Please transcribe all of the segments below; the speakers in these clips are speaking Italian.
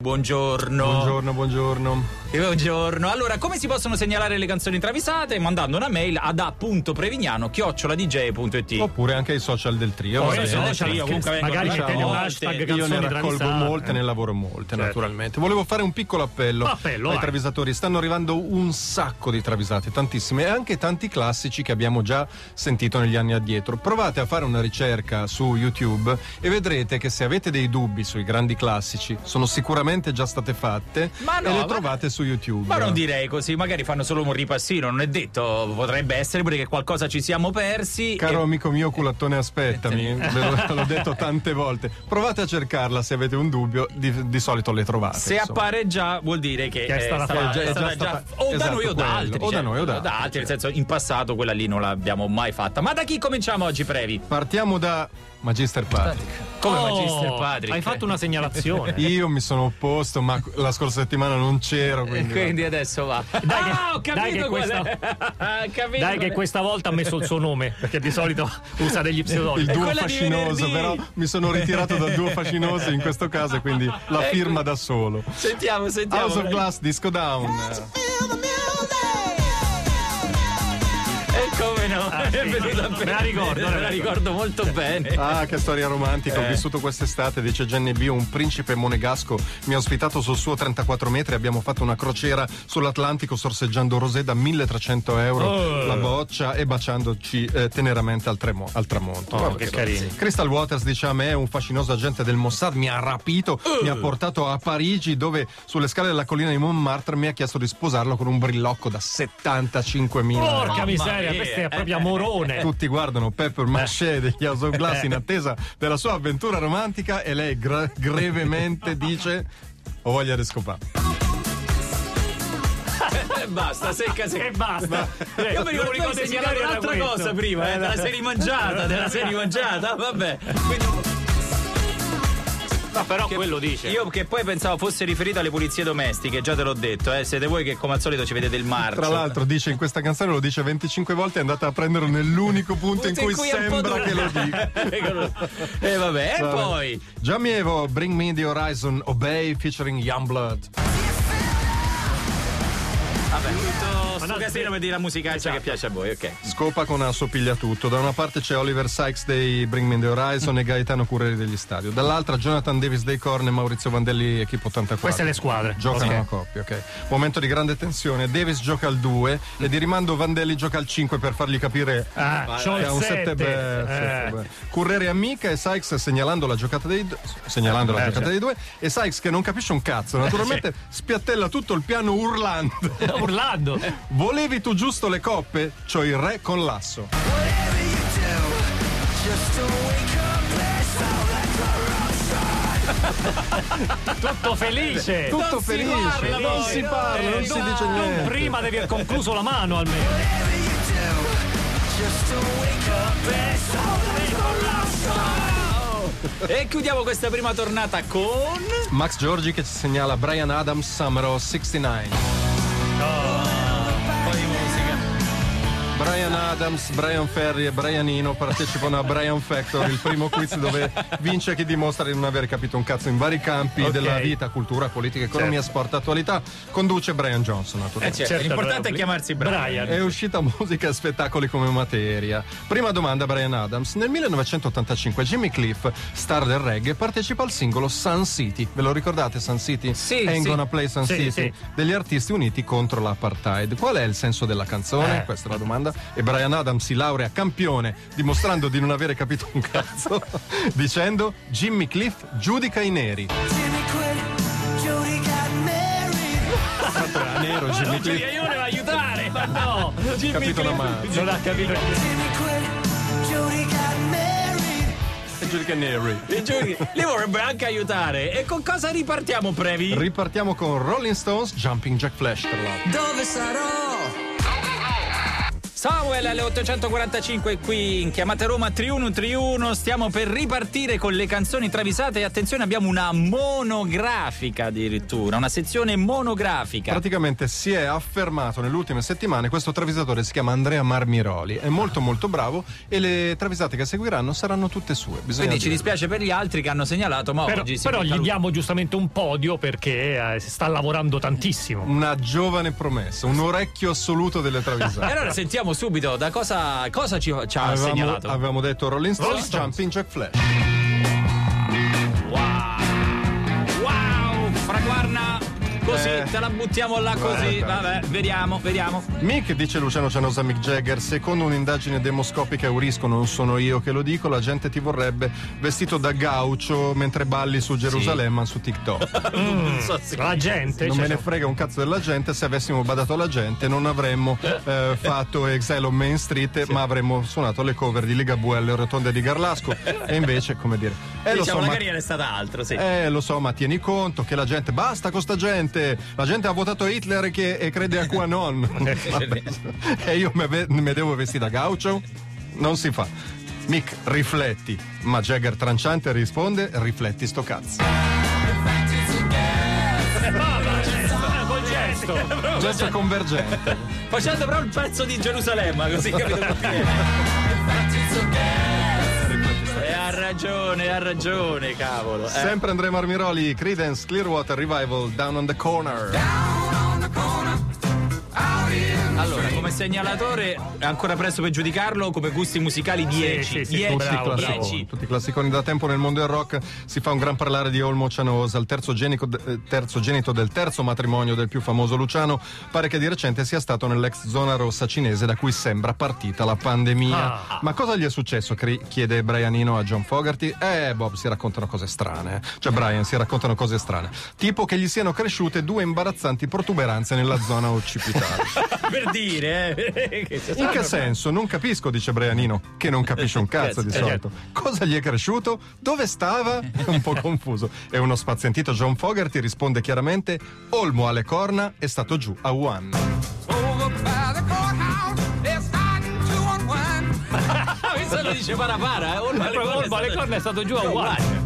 Buongiorno. Buongiorno, buongiorno. E buongiorno. Allora, come si possono segnalare le canzoni travisate? Mandando una mail ad a.prevignano chioccioladj.it Oppure anche ai social del trio. Oh, bene. social del trio, comunque magari diciamo, mettete un hashtag Io ne raccolgo travisate. molte, ne lavoro molte, Certo. naturalmente. Volevo fare un piccolo appello, Appello, ai vai. travisatori. Stanno arrivando un sacco di travisate, tantissime, e anche tanti classici che abbiamo già sentito negli anni addietro. Provate a fare una ricerca su YouTube e vedrete che se avete dei dubbi sui grandi classici, sono sicuramente già state fatte Ma no, e le ma- trovate su YouTube. Ma non direi così, magari fanno solo un ripassino, non è detto, potrebbe essere pure che qualcosa ci siamo persi. Caro e- amico mio culattone, aspettami, ve lo- l'ho detto tante volte. Provate a cercarla se avete un dubbio, di, di solito le trovate. Se insomma. appare già vuol dire che, Che è stata stata- fatta. è È già stata stata- o da esatto, noi o da altri. O da cioè, noi o da altri, nel senso in passato quella lì non l'abbiamo mai fatta. Ma da chi cominciamo oggi, Previ? Partiamo da Magister Patrick. Come Oh, Magister Patrick? Hai fatto una segnalazione. Io mi sono opposto, ma la scorsa settimana non c'ero. E Quindi, quindi adesso va. Dai che- ah, ho capito dai che questa- capito Dai che questa volta ha messo il suo nome, perché di solito usa degli il pseudonimi. duo quella di fascinoso, però mi sono ritirato dal duo fascinoso in questo caso, quindi la Ecco. firma da solo. Sentiamo, sentiamo. House of. Glass, Disco Down. E come no? Ah, sì. È venuta Me la ricordo, Me la ricordo molto bene. Ah, che storia romantica! Ho Eh. vissuto quest'estate, dice Jenny B. Un principe monegasco mi ha ospitato sul suo 34 metri. Abbiamo fatto una crociera sull'Atlantico sorseggiando rosé da 1300 euro Oh. la boccia e baciandoci eh, teneramente al, tremo- al tramonto. Oh, che sì. carini. Crystal Waters dice a me, un fascinoso agente del Mossad, mi ha rapito, Oh. mi ha portato a Parigi dove sulle scale della collina di Montmartre mi ha chiesto di sposarlo con un brillocco da 75.000 euro. Porca miseria, mia. questo è proprio amorone. Tutti guardano Pepper Maché degli House Glass in attesa della sua avventura romantica e lei gra- grevemente dice ho voglia di scopare. E basta, secca, secca. E basta. Eh, Io mi ricordo di segnalare un'altra questo. cosa prima, eh, te la sei rimangiata, te la sei rimangiata, vabbè. Quindi Ma però quello dice. io che poi pensavo fosse riferito alle pulizie domestiche, già te l'ho detto, eh, siete voi che come al solito ci vedete il marcio. Tra l'altro dice in questa canzone, lo dice 25 volte, è andata a prenderlo nell'unico punto in cui, un po' sembra che lo dica. e vabbè, e poi Giamievo, Bring Me the Horizon, Obey featuring Youngblood. Vabbè, tutto sto no, casino per dire la musicaccia che piace a voi, ok. Scopa con assopiglia tutto. Da una parte c'è Oliver Sykes dei Bring Me the Horizon e Gaetano Curreri degli Stadio. Dall'altra Jonathan Davis dei Korn e Maurizio Vandelli, equipo 84. Queste le squadre. Giocano Ok. a coppia, ok. Momento di grande tensione. Davis gioca al 2 e di rimando Vandelli gioca al 5 per fargli capire Ah, che ha un 7 sette. beh, Eh. Curreri amica e Sykes segnalando la giocata dei, segnalando la Eh, giocata dei due e Sykes che non capisce un cazzo, naturalmente spiattella tutto il piano urlando. Urlando. Volevi tu giusto le coppe? C'ho il re con l'asso. Tutto felice. Tutto Non si felice, parla non si parla, non Eh, si dice niente. Prima devi aver concluso la mano almeno. E chiudiamo questa prima tornata con Max Giorgi che ci segnala Brian Adams Summer of 69. Un po' di musica. Brian Adams, Brian Ferry e Brianino partecipano a Brian Factor, il primo quiz dove vince chi dimostra di non aver capito un cazzo in vari campi Ok. della vita, cultura, politica, economia, sport, attualità. Conduce Brian Johnson, Eh, naturalmente. certo, Certo, l'importante è chiamarsi Brian. Brian. È uscita musica e spettacoli come materia. Prima domanda, Brian Adams. Nel 1985 Jimmy Cliff, star del reggae, partecipa al singolo Sun City. Ve lo ricordate Sun City? Sì, Ain't sì. gonna play Sun Sì, City. sì. Degli artisti uniti contro l'apartheid. Qual è il senso della canzone? Eh. Questa è la domanda. E Brian Adams si laurea campione, dimostrando di non avere capito un cazzo, dicendo Jimmy Cliff giudica i neri. Tanto era nero Jimmy Cliff. Io devo aiutare, ma no. Capito una mano. Non ha capito. E giudica i neri. Li vorrebbe anche aiutare. E con cosa ripartiamo, Previ? Ripartiamo con Rolling Stones Jumping Jack Flash tra l'altro. Dove sarò? Samuel alle 845 qui in chiamata Roma Triuno Triuno. Stiamo per ripartire con le canzoni travisate e attenzione abbiamo una monografica addirittura, una sezione monografica. Praticamente si è affermato nelle ultime settimane questo travisatore si chiama Andrea Marmiroli, è molto molto bravo e le travisate che seguiranno saranno tutte sue. Bisogna Quindi ci dispiace per gli altri che hanno segnalato, ma Però, oggi si però gli lui. diamo giustamente un podio perché eh, si sta lavorando tantissimo. Una giovane promessa, un orecchio assoluto delle E travisate. allora sentiamo subito da cosa, cosa ci, ci ha Avevamo, segnalato. avevamo detto Rolling Stones, Rolling Stones. Jumping Jack Flash. Wow! Wow! Fraguarna! Così, Eh, te la buttiamo là così. Vabbè, vediamo, vediamo. Mick dice Luciano Cianosa Mick Jagger, secondo un'indagine demoscopica Eurisco, non sono io che lo dico, la gente ti vorrebbe vestito da gaucho mentre balli su Gerusalemme su TikTok. Non so se- La gente. Non cioè, me ne frega un cazzo della gente, se avessimo badato alla gente non avremmo eh, fatto Exile on Main Street, ma avremmo suonato le cover di Ligabue alle rotonde di Garlasco. e invece, come dire, eh, lo diciamo, so, la ma carriera è stata altro, sì. Eh, lo so, ma tieni conto che la gente basta con sta gente. La gente ha votato Hitler e, che, e crede a QAnon. E io me devo vestire da gaucho? Non si fa. Mick, rifletti. Ma Jagger tranciante risponde: rifletti sto cazzo. gesto. Gesto convergente. Facendo però il pezzo di Gerusalemme, così capito perché. Ha ragione, ha ragione, cavolo. eh. Sempre Andrea Marmiroli, Credence Clearwater Revival, Down on the Corner. Allora, come segnalatore è ancora presto per giudicarlo, come gusti musicali 10. sì, sì, 10, bravo, Tutti bravo. 10. Tutti i classiconi da tempo nel mondo del rock si fa un gran parlare di Olmo Cianosa, il terzogenito, eh, del terzo matrimonio del più famoso Luciano. Pare che di recente sia stato nell'ex zona rossa cinese da cui sembra partita la pandemia. Ah. Ma cosa gli è successo? chiede Brianino a John Fogerty. Eh, Bob, si raccontano cose strane. Cioè, Brian, si raccontano cose strane. Tipo che gli siano cresciute due imbarazzanti protuberanze nella zona occipitale. per dire, eh. In che senso? Non capisco, dice Brianino, che non capisce un cazzo di Eh, solito. Cosa gli è cresciuto? Dove stava? Un po' confuso. E uno spazientito John Fogerty risponde chiaramente: Olmo alle corna è stato giù a One. Questo lo dice para para, eh. Olmo alle corna è stato- Giù a one.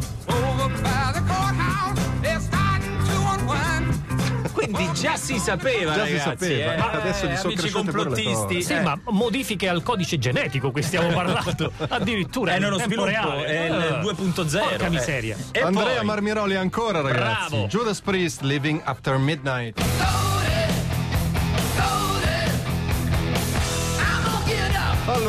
Quindi già si sapeva, Già si ragazzi. sapeva, eh. ma adesso gli sono amici complottisti. Sì, eh. ma modifiche al codice genetico cui stiamo parlando. Addirittura è in sviluppo, reale. è il Eh, 2.0. Porca eh. miseria. Andrea poi, Marmiroli ancora, ragazzi. Bravo. Judas Priest, Living After Midnight. I'm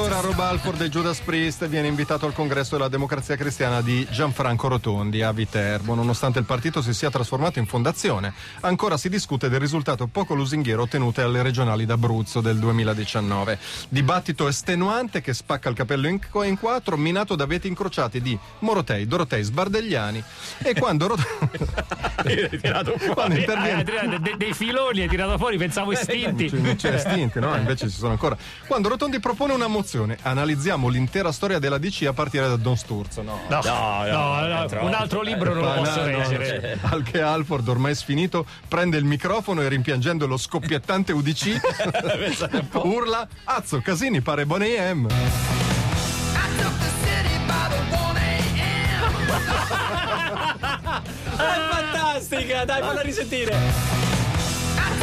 Allora, Rob Alford e Judas Priest viene invitato al congresso della democrazia cristiana di Gianfranco Rotondi a Viterbo. Nonostante il partito si sia trasformato in fondazione, ancora si discute del risultato poco lusinghiero ottenute alle regionali d'Abruzzo del 2019. Dibattito estenuante che spacca il capello in, in quattro, minato da veti incrociati di Morotei, Dorotei, Sbardegliani. E quando, Rot- Hai tirato fuori. quando Eh, interviene hai tirato de- dei filoni hai tirato fuori, pensavo estinti. Cioè, non c'è estinti, no? Invece ci sono ancora. Quando Rotondi propone una mozione, analizziamo l'intera storia della DC a partire da Don Sturzo. No. No, No, no, no, no, un altro libro non lo posso no, no, leggere. no. Al che Alford, ormai sfinito, prende il microfono e rimpiangendo lo scoppiettante UDC, urla: Azzo, Casini pare Bonnie M. fantastica, dai, falla risentire. I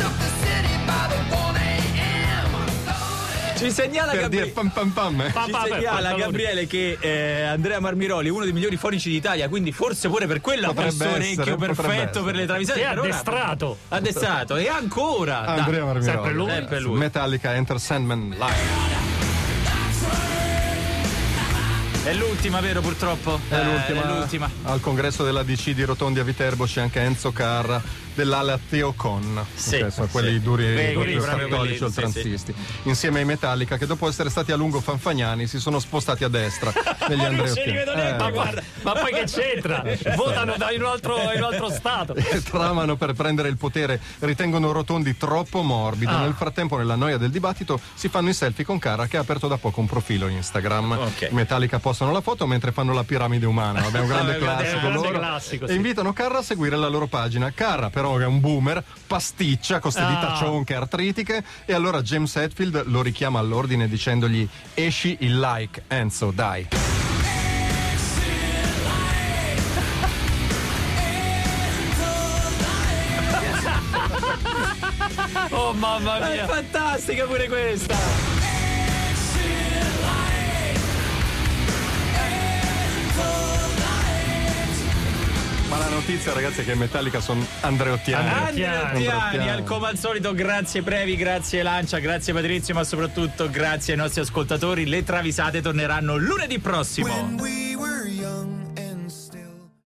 took the city by the 1 a.m. Ci segnala Per dire Gabri- pam pam pam. eh. Ci segnala. Gabriele che eh, Andrea Marmiroli è uno dei migliori fonici d'Italia, quindi forse pure per quella ha Potrebbe questo essere, orecchio potrebbe perfetto essere. per le travisate. È per ora- addestrato. Addestrato e ancora. dai. Andrea Marmiroli. sempre lui? Sempre lui. Metallica Enter Sandman Live. È l'ultima, vero, purtroppo? È Eh, l'ultima. È l'ultima. Al congresso della DC di Rotondi a Viterbo c'è anche Enzo Carra dell'ala Teocon. Sì, Ok, sono sì. quelli duri, Beh, duri cattolici quelli, sì, oltranzisti. Insieme ai Metallica che dopo essere stati a lungo fanfagnani si sono spostati a destra negli vedo Eh, Ma, guarda. ma poi che c'entra? Votano da in un altro, in un altro stato. e tramano per prendere il potere, ritengono Rotondi troppo morbido. Ah. Nel frattempo, nella noia del dibattito, si fanno i selfie con Cara che ha aperto da poco un profilo Instagram. Ok. I Metallica postano la foto mentre fanno la piramide umana. Vabbè, un grande Vabbè, classico grande loro. classico, e sì. invitano Carra a seguire la loro pagina. Carra, per però è un boomer, pasticcia con queste dita Ah. cionche artritiche e allora James Hetfield lo richiama all'ordine dicendogli esci il like, Enzo, dai. Oh mamma È mia. fantastica pure questa. Notizia ragazzi è che Metallica sono andreottiani. Andreottiani. Andrea Andrea Tiani, Tiani. al come al solito, grazie Previ, grazie Lancia, grazie Patrizio, ma soprattutto grazie ai nostri ascoltatori. Le travisate torneranno lunedì prossimo. When we